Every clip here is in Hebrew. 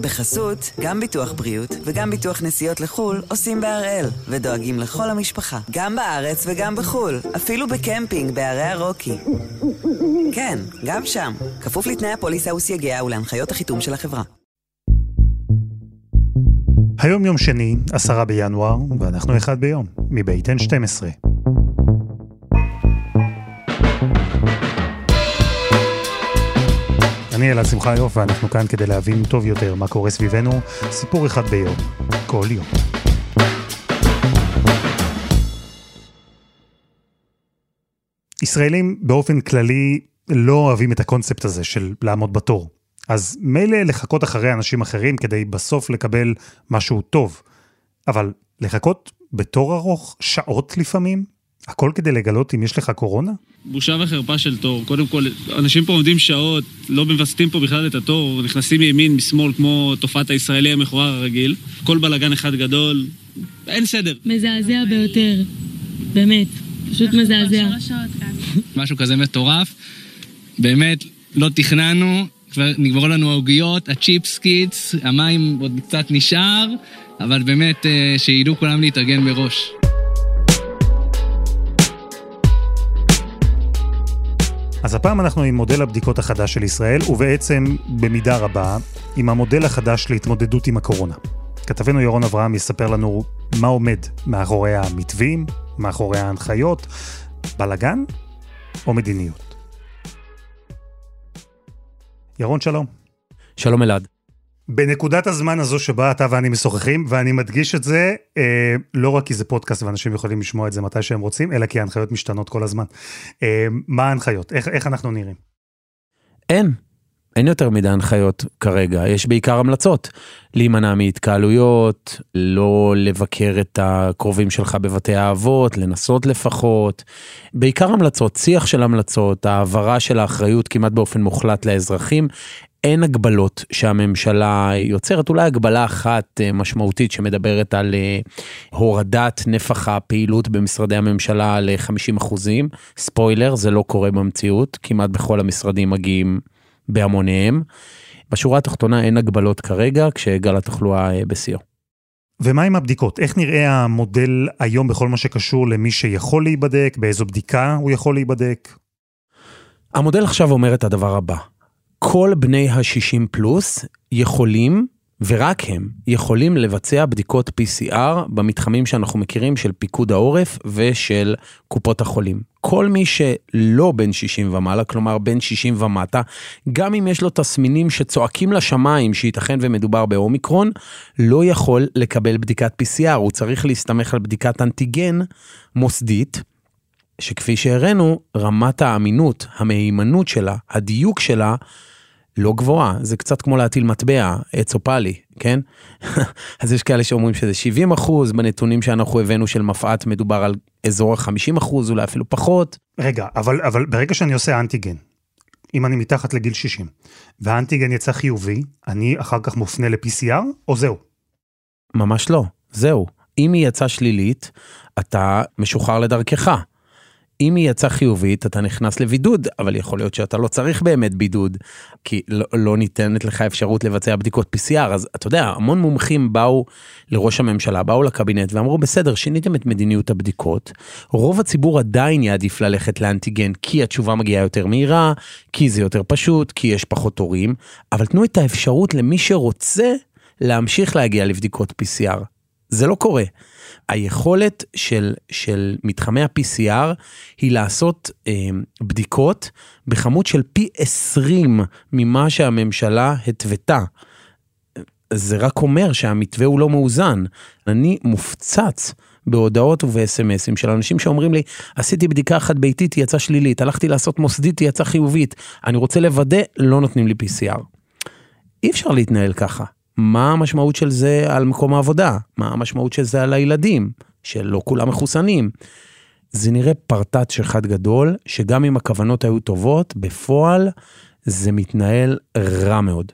בחסות, גם ביטוח בריאות וגם ביטוח נסיעות לחו"ל עושים בהראל, ודואגים לכל המשפחה, גם בארץ וגם בחו"ל, אפילו בקמפינג בערי הרוקי. כן, גם שם, כפוף לתנאי הפוליסה וסייגיה ולהנחיות החיתום של החברה. היום יום שני, עשרה בינואר, ואנחנו אחד ביום, מבית N12. אני אלעד שמחיוף, ואנחנו כאן כדי להבין טוב יותר מה קורה סביבנו, סיפור אחד ביום, כל יום. ישראלים באופן כללי לא אוהבים את הקונספט הזה של לעמוד בתור. אז מילא לחכות אחרי אנשים אחרים כדי בסוף לקבל משהו טוב, אבל לחכות בתור ארוך, שעות לפעמים, הכל כדי לגלות אם יש לך קורונה? בושה וחרפה של תור. קודם כל, אנשים פה עומדים שעות, לא מווסתים פה בכלל את התור, נכנסים מימין, משמאל, כמו תופעת הישראלי המכוער הרגיל. כל בלאגן אחד גדול, אין סדר. מזעזע ביותר, באמת, פשוט מזעזע. משהו כזה מטורף. באמת, לא תכננו, כבר נגמרו לנו העוגיות, הצ'יפס קיטס, המים עוד קצת נשאר, אבל באמת, אה, שידעו כולם להתארגן מראש. אז הפעם אנחנו עם מודל הבדיקות החדש של ישראל, ובעצם, במידה רבה, עם המודל החדש להתמודדות עם הקורונה. כתבנו ירון אברהם יספר לנו מה עומד מאחורי המתווים, מאחורי ההנחיות, בלאגן או מדיניות. ירון, שלום. שלום אלעד. בנקודת הזמן הזו שבה אתה ואני משוחחים, ואני מדגיש את זה, אה, לא רק כי זה פודקאסט ואנשים יכולים לשמוע את זה מתי שהם רוצים, אלא כי ההנחיות משתנות כל הזמן. אה, מה ההנחיות? איך, איך אנחנו נראים? אין. אין יותר מדי הנחיות כרגע, יש בעיקר המלצות. להימנע מהתקהלויות, לא לבקר את הקרובים שלך בבתי האבות, לנסות לפחות. בעיקר המלצות, שיח של המלצות, העברה של האחריות כמעט באופן מוחלט לאזרחים. אין הגבלות שהממשלה יוצרת, אולי הגבלה אחת אה, משמעותית שמדברת על אה, הורדת נפח הפעילות במשרדי הממשלה ל-50 אחוזים. ספוילר, זה לא קורה במציאות, כמעט בכל המשרדים מגיעים בהמוניהם. בשורה התחתונה אין הגבלות כרגע, כשגל התחלואה אה, בשיאו. ומה עם הבדיקות? איך נראה המודל היום בכל מה שקשור למי שיכול להיבדק, באיזו בדיקה הוא יכול להיבדק? המודל עכשיו אומר את הדבר הבא, כל בני ה-60 פלוס יכולים, ורק הם, יכולים לבצע בדיקות PCR במתחמים שאנחנו מכירים של פיקוד העורף ושל קופות החולים. כל מי שלא בן 60 ומעלה, כלומר בן 60 ומטה, גם אם יש לו תסמינים שצועקים לשמיים שייתכן ומדובר באומיקרון, לא יכול לקבל בדיקת PCR, הוא צריך להסתמך על בדיקת אנטיגן מוסדית. שכפי שהראינו, רמת האמינות, המהימנות שלה, הדיוק שלה, לא גבוהה, זה קצת כמו להטיל מטבע, עץ או פאלי, כן? אז יש כאלה שאומרים שזה 70 אחוז, בנתונים שאנחנו הבאנו של מפא"ת מדובר על אזור ה-50 אחוז, אולי אפילו פחות. רגע, אבל, אבל ברגע שאני עושה אנטיגן, אם אני מתחת לגיל 60, והאנטיגן יצא חיובי, אני אחר כך מופנה ל-PCR, או זהו? ממש לא, זהו. אם היא יצאה שלילית, אתה משוחרר לדרכך. אם היא יצאה חיובית, אתה נכנס לבידוד, אבל יכול להיות שאתה לא צריך באמת בידוד, כי לא, לא ניתנת לך אפשרות לבצע בדיקות PCR. אז אתה יודע, המון מומחים באו לראש הממשלה, באו לקבינט ואמרו, בסדר, שיניתם את מדיניות הבדיקות, רוב הציבור עדיין יעדיף ללכת לאנטיגן, כי התשובה מגיעה יותר מהירה, כי זה יותר פשוט, כי יש פחות תורים, אבל תנו את האפשרות למי שרוצה להמשיך להגיע לבדיקות PCR. זה לא קורה. היכולת של, של מתחמי ה-PCR היא לעשות אה, בדיקות בכמות של פי 20 ממה שהממשלה התוותה. זה רק אומר שהמתווה הוא לא מאוזן. אני מופצץ בהודעות ובסמסים של אנשים שאומרים לי, עשיתי בדיקה אחת ביתית, היא יצאה שלילית, הלכתי לעשות מוסדית, היא יצאה חיובית, אני רוצה לוודא, לא נותנים לי PCR. אי אפשר להתנהל ככה. מה המשמעות של זה על מקום העבודה? מה המשמעות של זה על הילדים, שלא כולם מחוסנים? זה נראה פרטאץ' אחד גדול, שגם אם הכוונות היו טובות, בפועל זה מתנהל רע מאוד.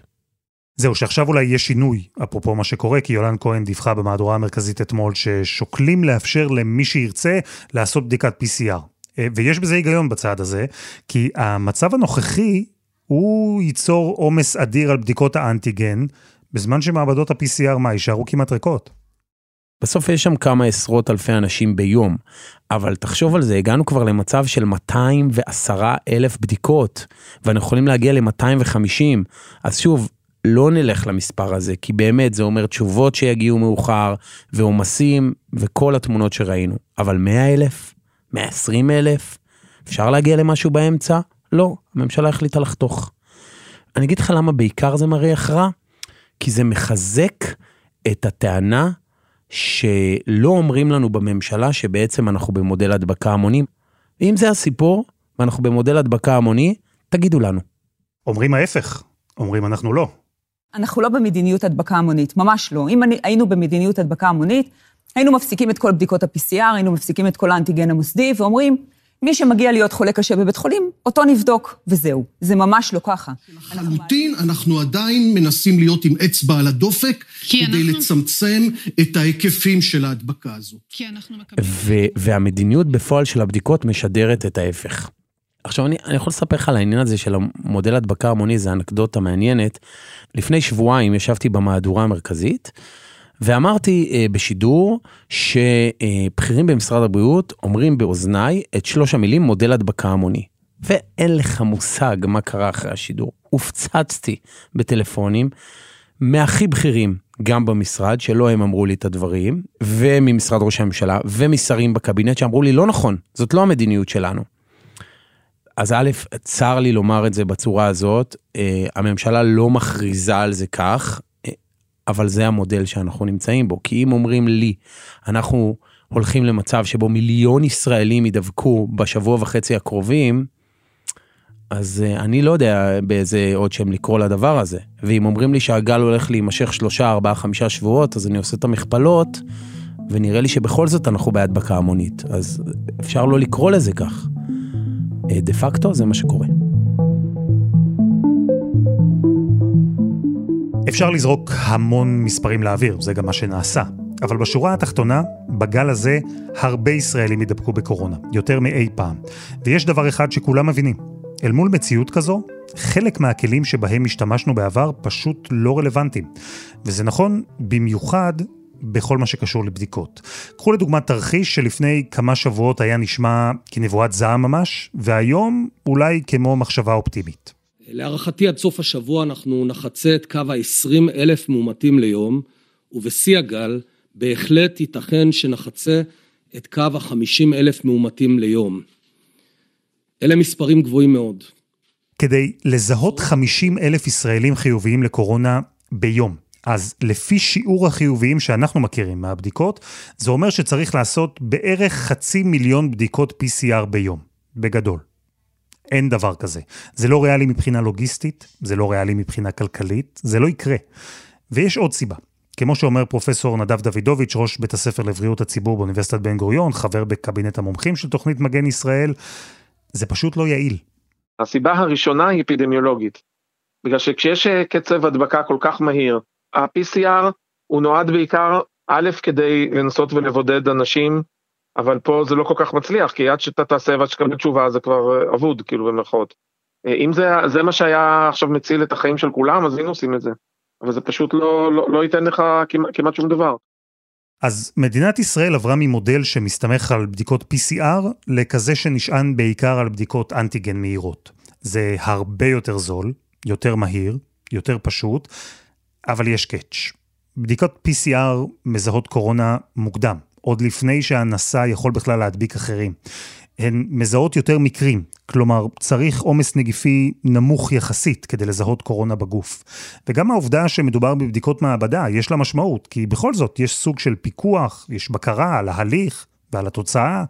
זהו, שעכשיו אולי יהיה שינוי, אפרופו מה שקורה, כי יולן כהן דיווחה במהדורה המרכזית אתמול ששוקלים לאפשר למי שירצה לעשות בדיקת PCR. אה, ויש בזה היגיון בצעד הזה, כי המצב הנוכחי הוא ייצור עומס אדיר על בדיקות האנטיגן, בזמן שמעבדות ה-PCR מה, יישארו כמעט ריקות. בסוף יש שם כמה עשרות אלפי אנשים ביום, אבל תחשוב על זה, הגענו כבר למצב של 210 אלף בדיקות, ואנחנו יכולים להגיע ל-250, אז שוב, לא נלך למספר הזה, כי באמת זה אומר תשובות שיגיעו מאוחר, ועומסים, וכל התמונות שראינו. אבל 100 אלף? 120 אלף? אפשר להגיע למשהו באמצע? לא, הממשלה החליטה לחתוך. אני אגיד לך למה בעיקר זה מריח רע, כי זה מחזק את הטענה שלא אומרים לנו בממשלה שבעצם אנחנו במודל הדבקה המוני. ואם זה הסיפור, ואנחנו במודל הדבקה המוני, תגידו לנו. אומרים ההפך, אומרים אנחנו לא. אנחנו לא במדיניות הדבקה המונית, ממש לא. אם אני, היינו במדיניות הדבקה המונית, היינו מפסיקים את כל בדיקות ה-PCR, היינו מפסיקים את כל האנטיגן המוסדי, ואומרים, מי שמגיע להיות חולה קשה בבית חולים, אותו נבדוק, וזהו. זה ממש לא ככה. לחלוטין, אנחנו עדיין מנסים להיות עם אצבע על הדופק, כדי אנחנו... לצמצם את ההיקפים של ההדבקה הזו. כי אנחנו מקבלים... והמדיניות בפועל של הבדיקות משדרת את ההפך. עכשיו, אני, אני יכול לספר לך על העניין הזה של המודל הדבקה המוני, זה אנקדוטה מעניינת. לפני שבועיים ישבתי במהדורה המרכזית, ואמרתי אה, בשידור שבכירים במשרד הבריאות אומרים באוזניי את שלוש המילים מודל הדבקה המוני. ואין לך מושג מה קרה אחרי השידור. הופצצתי בטלפונים מהכי בכירים, גם במשרד, שלא הם אמרו לי את הדברים, וממשרד ראש הממשלה, ומשרים בקבינט שאמרו לי, לא נכון, זאת לא המדיניות שלנו. אז א', צר לי לומר את זה בצורה הזאת, אה, הממשלה לא מכריזה על זה כך, אבל זה המודל שאנחנו נמצאים בו. כי אם אומרים לי, אנחנו הולכים למצב שבו מיליון ישראלים ידבקו בשבוע וחצי הקרובים, אז אה, אני לא יודע באיזה עוד שם לקרוא לדבר הזה. ואם אומרים לי שהגל הולך להימשך שלושה, ארבעה, חמישה שבועות, אז אני עושה את המכפלות, ונראה לי שבכל זאת אנחנו בהדבקה המונית. אז אפשר לא לקרוא לזה כך. אה, דה פקטו זה מה שקורה. אפשר לזרוק המון מספרים לאוויר, זה גם מה שנעשה. אבל בשורה התחתונה, בגל הזה הרבה ישראלים ידבקו בקורונה, יותר מאי פעם. ויש דבר אחד שכולם מבינים, אל מול מציאות כזו, חלק מהכלים שבהם השתמשנו בעבר פשוט לא רלוונטיים. וזה נכון במיוחד בכל מה שקשור לבדיקות. קחו לדוגמה תרחיש שלפני כמה שבועות היה נשמע כנבואת זעם ממש, והיום אולי כמו מחשבה אופטימית. להערכתי עד סוף השבוע אנחנו נחצה את קו ה-20 אלף מאומתים ליום, ובשיא הגל בהחלט ייתכן שנחצה את קו ה-50 אלף מאומתים ליום. אלה מספרים גבוהים מאוד. כדי לזהות 50 אלף ישראלים חיוביים לקורונה ביום, אז לפי שיעור החיוביים שאנחנו מכירים מהבדיקות, זה אומר שצריך לעשות בערך חצי מיליון בדיקות PCR ביום, בגדול. אין דבר כזה. זה לא ריאלי מבחינה לוגיסטית, זה לא ריאלי מבחינה כלכלית, זה לא יקרה. ויש עוד סיבה. כמו שאומר פרופסור נדב דוידוביץ', ראש בית הספר לבריאות הציבור באוניברסיטת בן גוריון, חבר בקבינט המומחים של תוכנית מגן ישראל, זה פשוט לא יעיל. הסיבה הראשונה היא אפידמיולוגית. בגלל שכשיש קצב הדבקה כל כך מהיר, ה-PCR הוא נועד בעיקר, א', כדי לנסות ולבודד אנשים, אבל פה זה לא כל כך מצליח, כי עד שאתה תעשה ועד שתקבל תשובה זה כבר אה, אבוד, כאילו במרכאות. אה, אם זה, זה מה שהיה עכשיו מציל את החיים של כולם, אז היינו עושים את זה. אבל זה פשוט לא, לא, לא ייתן לך כמעט, כמעט שום דבר. אז מדינת ישראל עברה ממודל שמסתמך על בדיקות PCR לכזה שנשען בעיקר על בדיקות אנטיגן מהירות. זה הרבה יותר זול, יותר מהיר, יותר פשוט, אבל יש קאץ'. בדיקות PCR מזהות קורונה מוקדם, עוד לפני שהנשא יכול בכלל להדביק אחרים. הן מזהות יותר מקרים, כלומר צריך עומס נגיפי נמוך יחסית כדי לזהות קורונה בגוף. וגם העובדה שמדובר בבדיקות מעבדה יש לה משמעות, כי בכל זאת יש סוג של פיקוח, יש בקרה על ההליך ועל התוצאה.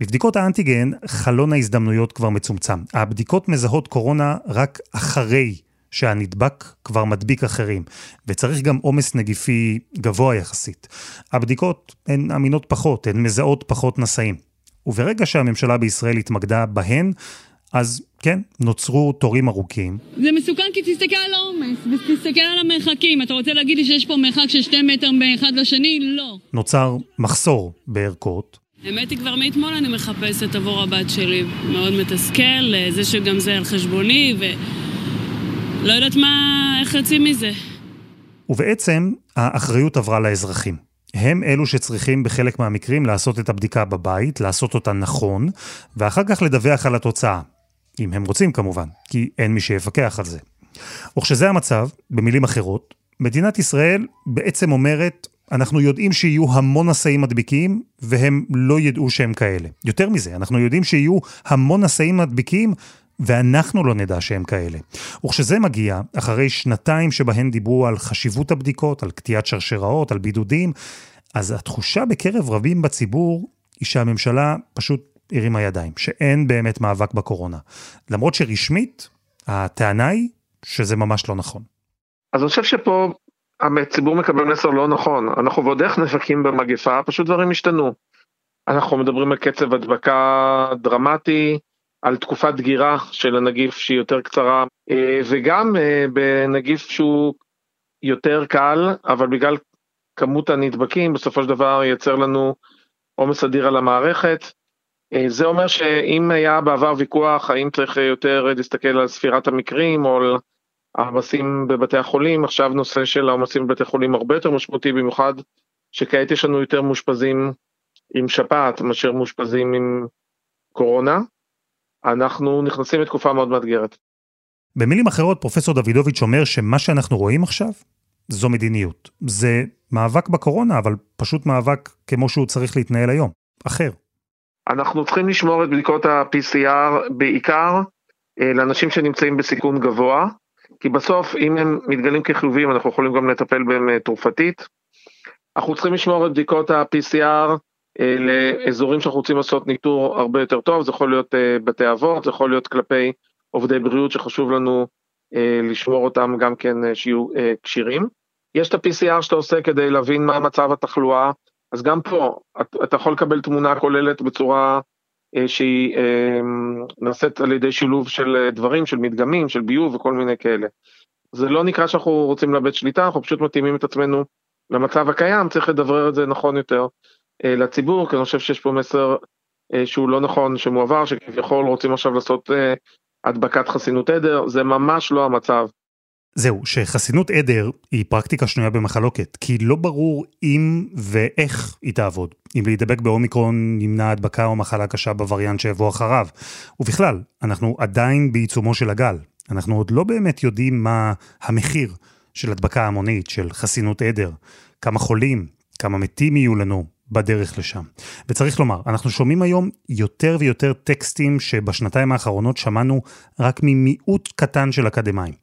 בבדיקות האנטיגן חלון ההזדמנויות כבר מצומצם. הבדיקות מזהות קורונה רק אחרי שהנדבק כבר מדביק אחרים, וצריך גם עומס נגיפי גבוה יחסית. הבדיקות הן אמינות פחות, הן מזהות פחות נשאים. וברגע שהממשלה בישראל התמקדה בהן, אז כן, נוצרו תורים ארוכים. זה מסוכן כי תסתכל על העומס, ותסתכל על המרחקים. אתה רוצה להגיד לי שיש פה מרחק של שתי מטר מאחד לשני? לא. נוצר מחסור בערכות. האמת היא כבר מאתמול אני מחפשת עבור הבת שלי. מאוד מתסכל, זה שגם זה על חשבוני, ו... לא יודעת מה, איך יוצאים מזה. ובעצם האחריות עברה לאזרחים. הם אלו שצריכים בחלק מהמקרים לעשות את הבדיקה בבית, לעשות אותה נכון, ואחר כך לדווח על התוצאה. אם הם רוצים כמובן, כי אין מי שיפקח על זה. וכשזה המצב, במילים אחרות, מדינת ישראל בעצם אומרת, אנחנו יודעים שיהיו המון נשאים מדביקים, והם לא ידעו שהם כאלה. יותר מזה, אנחנו יודעים שיהיו המון נשאים מדביקים, ואנחנו לא נדע שהם כאלה. וכשזה מגיע, אחרי שנתיים שבהן דיברו על חשיבות הבדיקות, על קטיעת שרשראות, על בידודים, אז התחושה בקרב רבים בציבור היא שהממשלה פשוט הרימה ידיים, שאין באמת מאבק בקורונה. למרות שרשמית, הטענה היא שזה ממש לא נכון. אז אני חושב שפה הציבור מקבל מסר לא נכון. אנחנו ועוד איך נאבקים במגפה, פשוט דברים השתנו. אנחנו מדברים על קצב הדבקה דרמטי, על תקופת דגירה של הנגיף שהיא יותר קצרה, אה, וגם אה, בנגיף שהוא יותר קל, אבל בגלל כמות הנדבקים בסופו של דבר ייצר לנו עומס אדיר על המערכת. אה, זה אומר שאם היה בעבר ויכוח האם צריך יותר להסתכל על ספירת המקרים או על העומסים בבתי החולים, עכשיו נושא של העומסים בבתי חולים הרבה יותר משמעותי, במיוחד שכעת יש לנו יותר מאושפזים עם שפעת מאשר מאושפזים עם קורונה. אנחנו נכנסים לתקופה מאוד מאתגרת. במילים אחרות, פרופסור דוידוביץ' אומר שמה שאנחנו רואים עכשיו, זו מדיניות. זה מאבק בקורונה, אבל פשוט מאבק כמו שהוא צריך להתנהל היום, אחר. אנחנו צריכים לשמור את בדיקות ה-PCR בעיקר אה, לאנשים שנמצאים בסיכון גבוה, כי בסוף אם הם מתגלים כחיוביים אנחנו יכולים גם לטפל בהם אה, תרופתית. אנחנו צריכים לשמור את בדיקות ה-PCR לאזורים שאנחנו רוצים לעשות ניטור הרבה יותר טוב, זה יכול להיות אה, בתי אבות, זה יכול להיות כלפי עובדי בריאות שחשוב לנו אה, לשמור אותם גם כן שיהיו כשירים. יש את ה-PCR שאתה עושה כדי להבין מה מצב התחלואה, אז גם פה אתה יכול לקבל תמונה כוללת בצורה שהיא נעשית על ידי שילוב של דברים, של מדגמים, של ביוב וכל מיני כאלה. זה לא נקרא שאנחנו רוצים לאבד שליטה, אנחנו פשוט מתאימים את עצמנו למצב הקיים, צריך לדברר את זה נכון יותר. אה, לציבור, כי אני חושב שיש פה מסר אה, שהוא לא נכון שמועבר, שכביכול רוצים עכשיו לעשות אה, הדבקת חסינות עדר, זה ממש לא המצב. זהו, שחסינות עדר היא פרקטיקה שנויה במחלוקת, כי לא ברור אם ואיך היא תעבוד. אם להידבק באומיקרון נמנע הדבקה או מחלה קשה בווריאנט שיבוא אחריו. ובכלל, אנחנו עדיין בעיצומו של הגל. אנחנו עוד לא באמת יודעים מה המחיר של הדבקה המונית, של חסינות עדר. כמה חולים, כמה מתים יהיו לנו, בדרך לשם. וצריך לומר, אנחנו שומעים היום יותר ויותר טקסטים שבשנתיים האחרונות שמענו רק ממיעוט קטן של אקדמאים.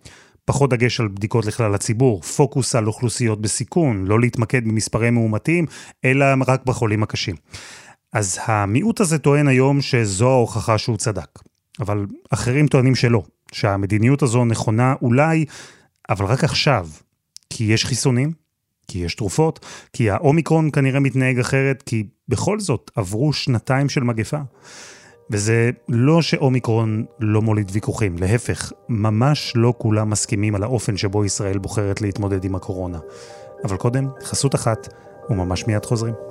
פחות דגש על בדיקות לכלל הציבור, פוקוס על אוכלוסיות בסיכון, לא להתמקד במספרי מאומתים, אלא רק בחולים הקשים. אז המיעוט הזה טוען היום שזו ההוכחה שהוא צדק. אבל אחרים טוענים שלא, שהמדיניות הזו נכונה אולי, אבל רק עכשיו. כי יש חיסונים, כי יש תרופות, כי האומיקרון כנראה מתנהג אחרת, כי בכל זאת עברו שנתיים של מגפה. וזה לא שאומיקרון לא מוליד ויכוחים, להפך, ממש לא כולם מסכימים על האופן שבו ישראל בוחרת להתמודד עם הקורונה. אבל קודם, חסות אחת, וממש מיד חוזרים.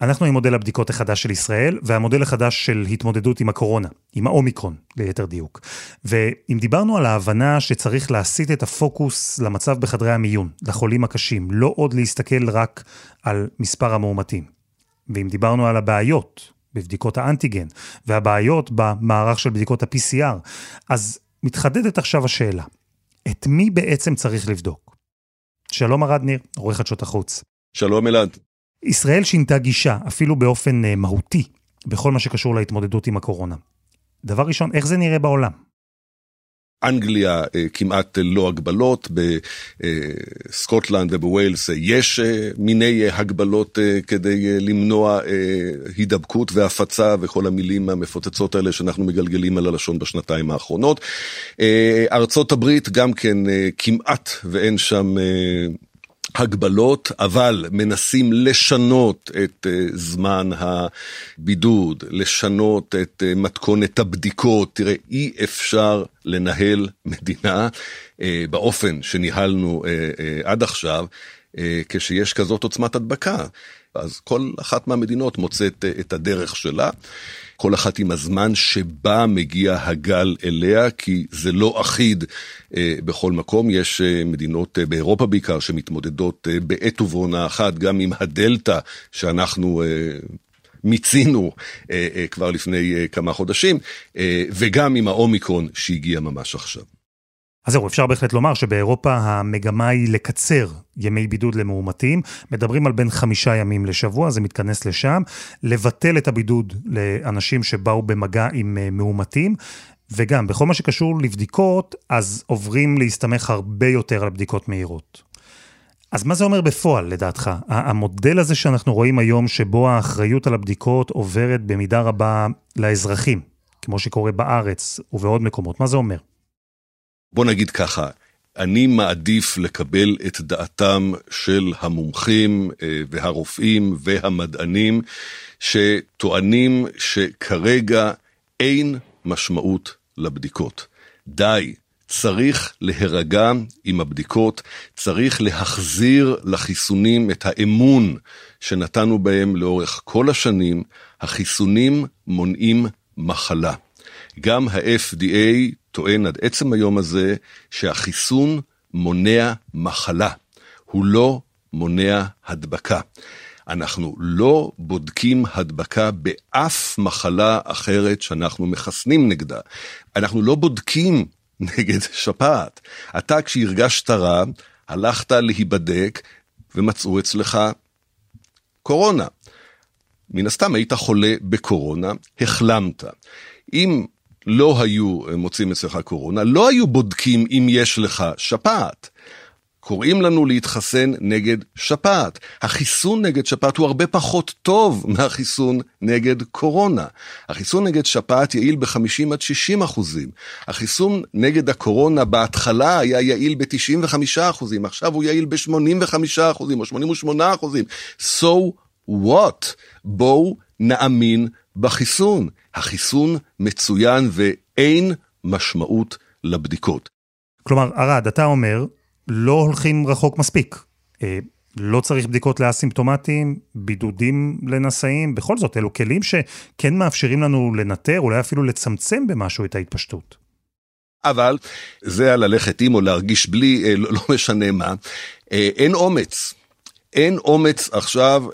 אנחנו עם מודל הבדיקות החדש של ישראל, והמודל החדש של התמודדות עם הקורונה, עם האומיקרון, ליתר דיוק. ואם דיברנו על ההבנה שצריך להסיט את הפוקוס למצב בחדרי המיון, לחולים הקשים, לא עוד להסתכל רק על מספר המאומתים. ואם דיברנו על הבעיות בבדיקות האנטיגן, והבעיות במערך של בדיקות ה-PCR, אז מתחדדת עכשיו השאלה, את מי בעצם צריך לבדוק? שלום ארד ניר, עורך חדשות החוץ. שלום אלעד. ישראל שינתה גישה, אפילו באופן uh, מהותי, בכל מה שקשור להתמודדות עם הקורונה. דבר ראשון, איך זה נראה בעולם? אנגליה uh, כמעט לא הגבלות, בסקוטלנד ובווילס יש מיני הגבלות כדי למנוע הידבקות והפצה וכל המילים המפוצצות האלה שאנחנו מגלגלים על הלשון בשנתיים האחרונות. ארצות הברית גם כן כמעט ואין שם הגבלות, אבל מנסים לשנות את אה, זמן הבידוד, לשנות את אה, מתכונת הבדיקות. תראה, אי אפשר לנהל מדינה אה, באופן שניהלנו עד עכשיו, כשיש כזאת עוצמת הדבקה. אז כל אחת מהמדינות מוצאת את הדרך שלה. כל אחת עם הזמן שבה מגיע הגל אליה, כי זה לא אחיד אה, בכל מקום. יש אה, מדינות אה, באירופה בעיקר שמתמודדות אה, בעת ובעונה אחת, גם עם הדלתא שאנחנו... אה, מיצינו אה, אה, כבר לפני אה, כמה חודשים, אה, וגם עם האומיקרון שהגיע ממש עכשיו. אז זהו, אפשר בהחלט לומר שבאירופה המגמה היא לקצר ימי בידוד למאומתים. מדברים על בין חמישה ימים לשבוע, זה מתכנס לשם. לבטל את הבידוד לאנשים שבאו במגע עם אה, מאומתים. וגם, בכל מה שקשור לבדיקות, אז עוברים להסתמך הרבה יותר על בדיקות מהירות. אז מה זה אומר בפועל, לדעתך? המודל הזה שאנחנו רואים היום, שבו האחריות על הבדיקות עוברת במידה רבה לאזרחים, כמו שקורה בארץ ובעוד מקומות, מה זה אומר? בוא נגיד ככה, אני מעדיף לקבל את דעתם של המומחים אה, והרופאים והמדענים שטוענים שכרגע אין משמעות לבדיקות. די, צריך להירגע עם הבדיקות, צריך להחזיר לחיסונים את האמון שנתנו בהם לאורך כל השנים. החיסונים מונעים מחלה. גם ה-FDA טוען עד עצם היום הזה שהחיסון מונע מחלה, הוא לא מונע הדבקה. אנחנו לא בודקים הדבקה באף מחלה אחרת שאנחנו מחסנים נגדה. אנחנו לא בודקים נגד שפעת. אתה כשהרגשת רע, הלכת להיבדק ומצאו אצלך קורונה. מן הסתם היית חולה בקורונה, החלמת. אם לא היו מוצאים אצלך קורונה, לא היו בודקים אם יש לך שפעת. קוראים לנו להתחסן נגד שפעת. החיסון נגד שפעת הוא הרבה פחות טוב מהחיסון נגד קורונה. החיסון נגד שפעת יעיל ב-50 עד 60 אחוזים. החיסון נגד הקורונה בהתחלה היה יעיל ב-95 אחוזים, עכשיו הוא יעיל ב-85 אחוזים או 88 אחוזים. So what? בואו נאמין בחיסון. החיסון מצוין ואין משמעות לבדיקות. כלומר, ארד, אתה אומר, לא הולכים רחוק מספיק. אה, לא צריך בדיקות לאסימפטומטיים, בידודים לנשאים, בכל זאת, אלו כלים שכן מאפשרים לנו לנטר, אולי אפילו לצמצם במשהו את ההתפשטות. אבל זה על ללכת עם או להרגיש בלי, אה, לא, לא משנה מה, אה, אין אומץ. אין אומץ עכשיו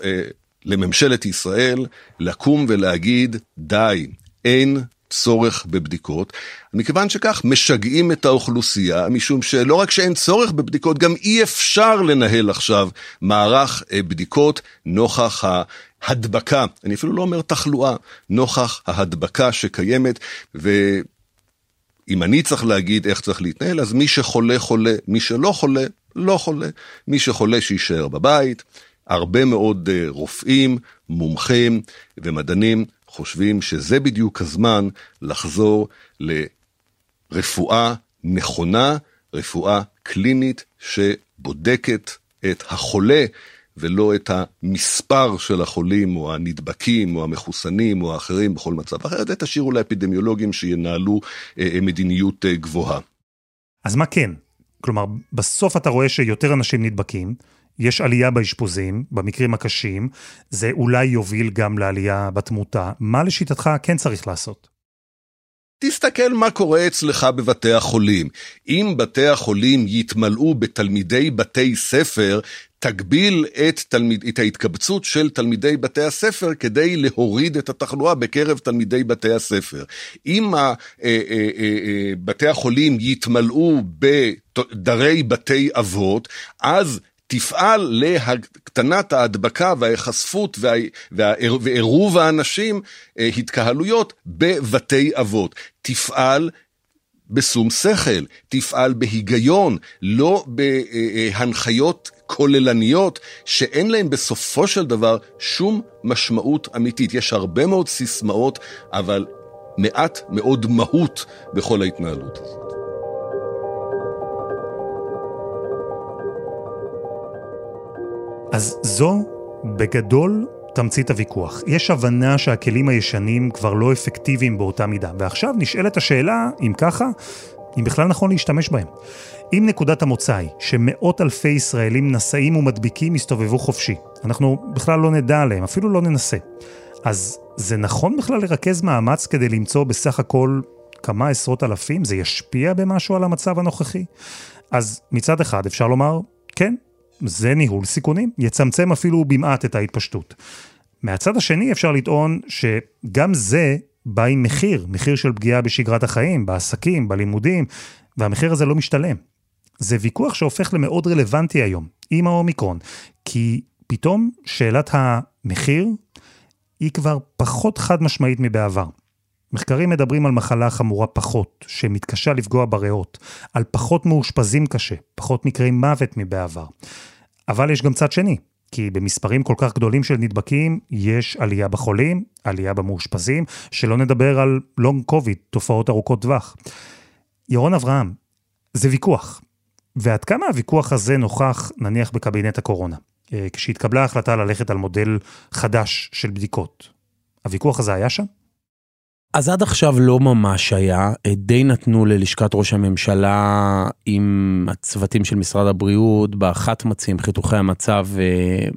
לממשלת ישראל לקום ולהגיד, די, אין צורך בבדיקות, מכיוון שכך משגעים את האוכלוסייה, משום שלא רק שאין צורך בבדיקות, גם אי אפשר לנהל עכשיו מערך אה, בדיקות נוכח ההדבקה, אני אפילו לא אומר תחלואה, נוכח ההדבקה שקיימת, ואם אני צריך להגיד איך צריך להתנהל, אז מי שחולה חולה, מי שלא חולה, לא חולה. מי שחולה שיישאר בבית, הרבה מאוד אה, רופאים, מומחים ומדענים חושבים שזה בדיוק הזמן לחזור לרפואה נכונה, רפואה קלינית שבודקת את החולה ולא את המספר של החולים או הנדבקים או המחוסנים או האחרים בכל מצב אחר, זה תשאירו לאפידמיולוגים שינהלו אה, אה, מדיניות גבוהה. אז מה כן? כלומר, בסוף אתה רואה שיותר אנשים נדבקים, יש עלייה באשפוזים, במקרים הקשים, זה אולי יוביל גם לעלייה בתמותה. מה לשיטתך כן צריך לעשות? תסתכל מה קורה אצלך בבתי החולים. אם בתי החולים יתמלאו בתלמידי בתי ספר, תגביל את, תלמיד, את ההתקבצות של תלמידי בתי הספר כדי להוריד את התחלואה בקרב תלמידי בתי הספר. אם אה, אה, אה, בתי החולים יתמלאו בדרי בתי אבות, אז תפעל להקטנת ההדבקה וההיחשפות ועירוב האנשים, אה, התקהלויות, בבתי אבות. תפעל בשום שכל, תפעל בהיגיון, לא בהנחיות כוללניות שאין להן בסופו של דבר שום משמעות אמיתית. יש הרבה מאוד סיסמאות, אבל מעט מאוד מהות בכל ההתנהלות הזאת. אז זו, בגדול, תמצית הוויכוח. יש הבנה שהכלים הישנים כבר לא אפקטיביים באותה מידה, ועכשיו נשאלת השאלה, אם ככה, אם בכלל נכון להשתמש בהם. אם נקודת המוצא היא שמאות אלפי ישראלים נשאים ומדביקים יסתובבו חופשי, אנחנו בכלל לא נדע עליהם, אפילו לא ננסה. אז זה נכון בכלל לרכז מאמץ כדי למצוא בסך הכל כמה עשרות אלפים? זה ישפיע במשהו על המצב הנוכחי? אז מצד אחד אפשר לומר, כן, זה ניהול סיכונים, יצמצם אפילו במעט את ההתפשטות. מהצד השני אפשר לטעון שגם זה בא עם מחיר, מחיר של פגיעה בשגרת החיים, בעסקים, בלימודים, והמחיר הזה לא משתלם. זה ויכוח שהופך למאוד רלוונטי היום, עם האומיקרון, כי פתאום שאלת המחיר היא כבר פחות חד משמעית מבעבר. מחקרים מדברים על מחלה חמורה פחות, שמתקשה לפגוע בריאות, על פחות מאושפזים קשה, פחות מקרי מוות מבעבר. אבל יש גם צד שני, כי במספרים כל כך גדולים של נדבקים, יש עלייה בחולים, עלייה במאושפזים, שלא נדבר על לונג קוביד, תופעות ארוכות טווח. ירון אברהם, זה ויכוח. ועד כמה הוויכוח הזה נוכח, נניח, בקבינט הקורונה? אה, כשהתקבלה ההחלטה ללכת על מודל חדש של בדיקות. הוויכוח הזה היה שם? אז עד עכשיו לא ממש היה, אה, די נתנו ללשכת ראש הממשלה עם הצוותים של משרד הבריאות, באחת מציעים חיתוכי המצב אה,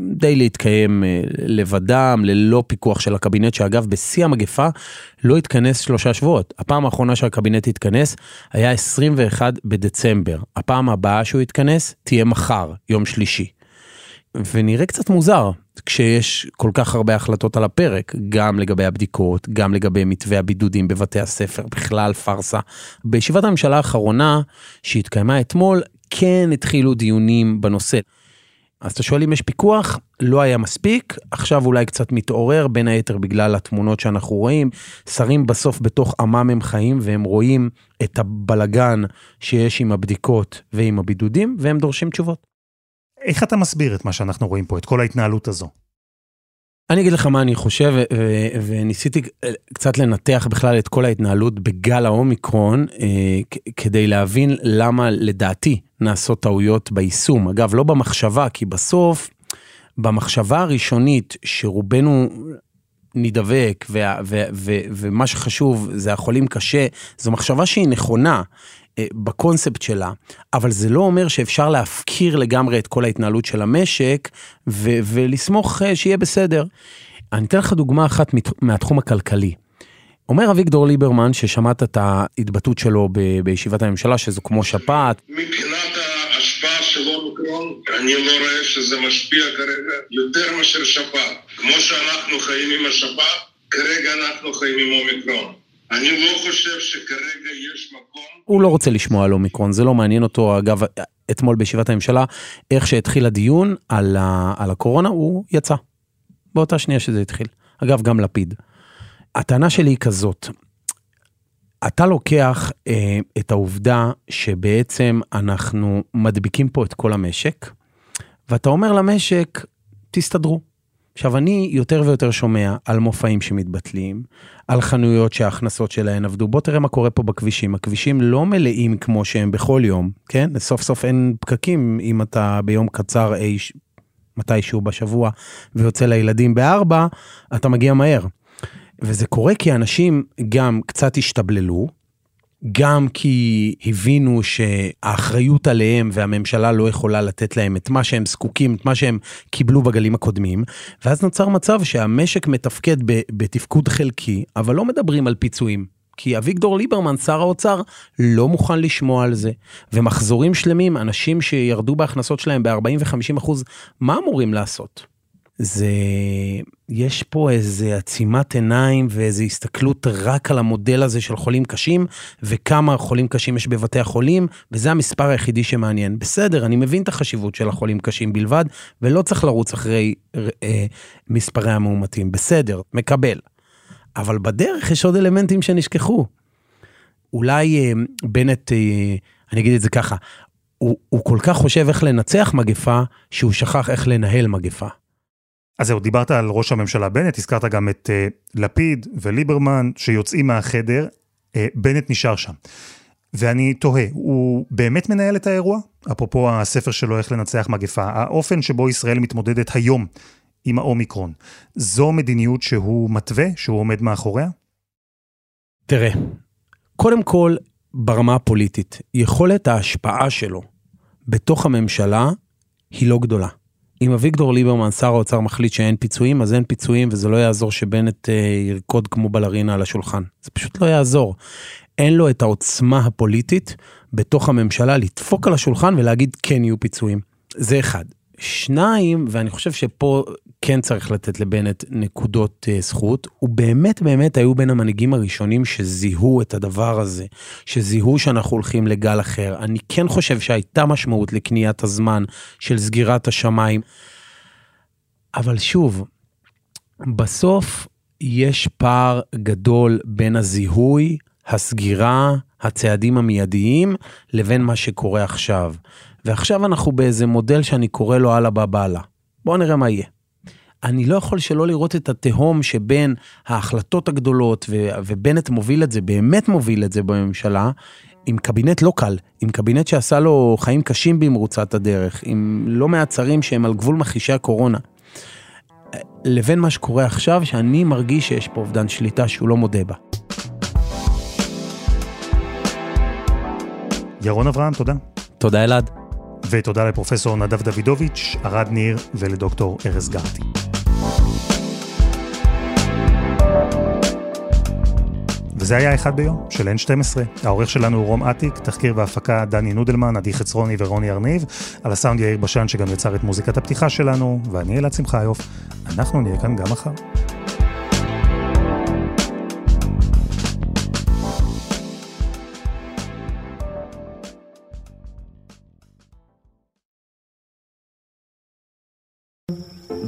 די להתקיים לבדם, ללא פיקוח של הקבינט, שאגב בשיא המגפה לא התכנס שלושה שבועות. הפעם האחרונה שהקבינט התכנס היה 21 בדצמבר. הפעם הבאה שהוא יתכנס תהיה מחר, יום שלישי. ונראה קצת מוזר כשיש כל כך הרבה החלטות על הפרק, גם לגבי הבדיקות, גם לגבי מתווה הבידודים בבתי הספר, בכלל פארסה. בישיבת הממשלה האחרונה שהתקיימה אתמול, כן התחילו דיונים בנושא. אז אתה שואל אם יש פיקוח? לא היה מספיק, עכשיו אולי קצת מתעורר, בין היתר בגלל התמונות שאנחנו רואים. שרים בסוף בתוך עמם הם חיים והם רואים את הבלגן שיש עם הבדיקות ועם הבידודים, והם דורשים תשובות. איך אתה מסביר את מה שאנחנו רואים פה, את כל ההתנהלות הזו? אני אגיד לך מה אני חושב, וניסיתי קצת לנתח בכלל את כל ההתנהלות בגל האומיקרון, אה, כדי להבין למה לדעתי נעשות טעויות ביישום. אגב, לא במחשבה, כי בסוף, במחשבה הראשונית שרובנו נדבק, ומה שחשוב זה החולים קשה, זו מחשבה שהיא נכונה. אה, בקונספט שלה, אבל זה לא אומר שאפשר להפקיר לגמרי את כל ההתנהלות של המשק ו- ולסמוך אה, שיהיה בסדר. אני אתן לך דוגמה אחת מהתחום הכלכלי. אומר אביגדור ליברמן, ששמעת את ההתבטאות שלו ב- בישיבת הממשלה, שזו כמו שפעת. מבחינת ההשפעה של אומיקרון, אני לא רואה שזה משפיע כרגע יותר מאשר שפעת. כמו שאנחנו חיים עם השפעת, כרגע אנחנו חיים עם אומיקרון. אני לא חושב שכרגע יש מקום... הוא לא רוצה לשמוע על אומיקרון, זה לא מעניין אותו. אגב, אתמול בישיבת הממשלה, איך שהתחיל הדיון על, ה, על הקורונה, הוא יצא. באותה שנייה שזה התחיל. אגב, גם לפיד. הטענה שלי היא כזאת, אתה לוקח אה, את העובדה שבעצם אנחנו מדביקים פה את כל המשק, ואתה אומר למשק, תסתדרו. עכשיו, אני יותר ויותר שומע על מופעים שמתבטלים, על חנויות שההכנסות שלהן עבדו. בוא תראה מה קורה פה בכבישים. הכבישים לא מלאים כמו שהם בכל יום, כן? סוף סוף אין פקקים אם אתה ביום קצר אי, מתישהו בשבוע ויוצא לילדים בארבע, אתה מגיע מהר. וזה קורה כי אנשים גם קצת השתבללו, גם כי הבינו שהאחריות עליהם והממשלה לא יכולה לתת להם את מה שהם זקוקים, את מה שהם קיבלו בגלים הקודמים, ואז נוצר מצב שהמשק מתפקד בתפקוד חלקי, אבל לא מדברים על פיצויים. כי אביגדור ליברמן, שר האוצר, לא מוכן לשמוע על זה. ומחזורים שלמים, אנשים שירדו בהכנסות שלהם ב-40 ו-50 אחוז, מה אמורים לעשות? זה, יש פה איזה עצימת עיניים ואיזה הסתכלות רק על המודל הזה של חולים קשים, וכמה חולים קשים יש בבתי החולים, וזה המספר היחידי שמעניין. בסדר, אני מבין את החשיבות של החולים קשים בלבד, ולא צריך לרוץ אחרי אה, מספרי המאומתים. בסדר, מקבל. אבל בדרך יש עוד אלמנטים שנשכחו. אולי אה, בנט, אה, אני אגיד את זה ככה, הוא, הוא כל כך חושב איך לנצח מגפה, שהוא שכח איך לנהל מגפה. אז זהו, דיברת על ראש הממשלה בנט, הזכרת גם את uh, לפיד וליברמן שיוצאים מהחדר, uh, בנט נשאר שם. ואני תוהה, הוא באמת מנהל את האירוע? אפרופו הספר שלו, איך לנצח מגפה, האופן שבו ישראל מתמודדת היום עם האומיקרון, זו מדיניות שהוא מתווה, שהוא עומד מאחוריה? תראה, קודם כל, ברמה הפוליטית, יכולת ההשפעה שלו בתוך הממשלה היא לא גדולה. אם אביגדור ליברמן, שר האוצר, מחליט שאין פיצויים, אז אין פיצויים, וזה לא יעזור שבנט אה, ירקוד כמו בלרינה על השולחן. זה פשוט לא יעזור. אין לו את העוצמה הפוליטית בתוך הממשלה לדפוק על השולחן ולהגיד כן יהיו פיצויים. זה אחד. שניים, ואני חושב שפה כן צריך לתת לבנט נקודות uh, זכות, הוא באמת באמת היו בין המנהיגים הראשונים שזיהו את הדבר הזה, שזיהו שאנחנו הולכים לגל אחר. אני כן חושב שהייתה משמעות לקניית הזמן של סגירת השמיים. אבל שוב, בסוף יש פער גדול בין הזיהוי, הסגירה, הצעדים המיידיים, לבין מה שקורה עכשיו. ועכשיו אנחנו באיזה מודל שאני קורא לו אללה בבאללה. בואו נראה מה יהיה. אני לא יכול שלא לראות את התהום שבין ההחלטות הגדולות, ו- ובנט מוביל את זה, באמת מוביל את זה בממשלה, עם קבינט לא קל, עם קבינט שעשה לו חיים קשים במרוצת הדרך, עם לא מעט שרים שהם על גבול מכחישי הקורונה. לבין מה שקורה עכשיו, שאני מרגיש שיש פה אובדן שליטה שהוא לא מודה בה. ירון אברהם, תודה. תודה אלעד. ותודה לפרופסור נדב דוידוביץ', ערד ניר ולדוקטור ארז גרטי. וזה היה אחד ביום, של N12. העורך שלנו הוא רום אטיק, תחקיר והפקה דני נודלמן, עדי חצרוני ורוני ארניב, על הסאונד יאיר בשן שגם יצר את מוזיקת הפתיחה שלנו, ואני אלעד שמחיוף. אנחנו נהיה כאן גם מחר.